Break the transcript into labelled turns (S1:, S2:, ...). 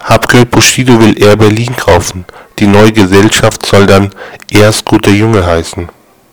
S1: Habgeld Bushido will Air Berlin kaufen. Die neue Gesellschaft soll dann erst Guter Junge heißen.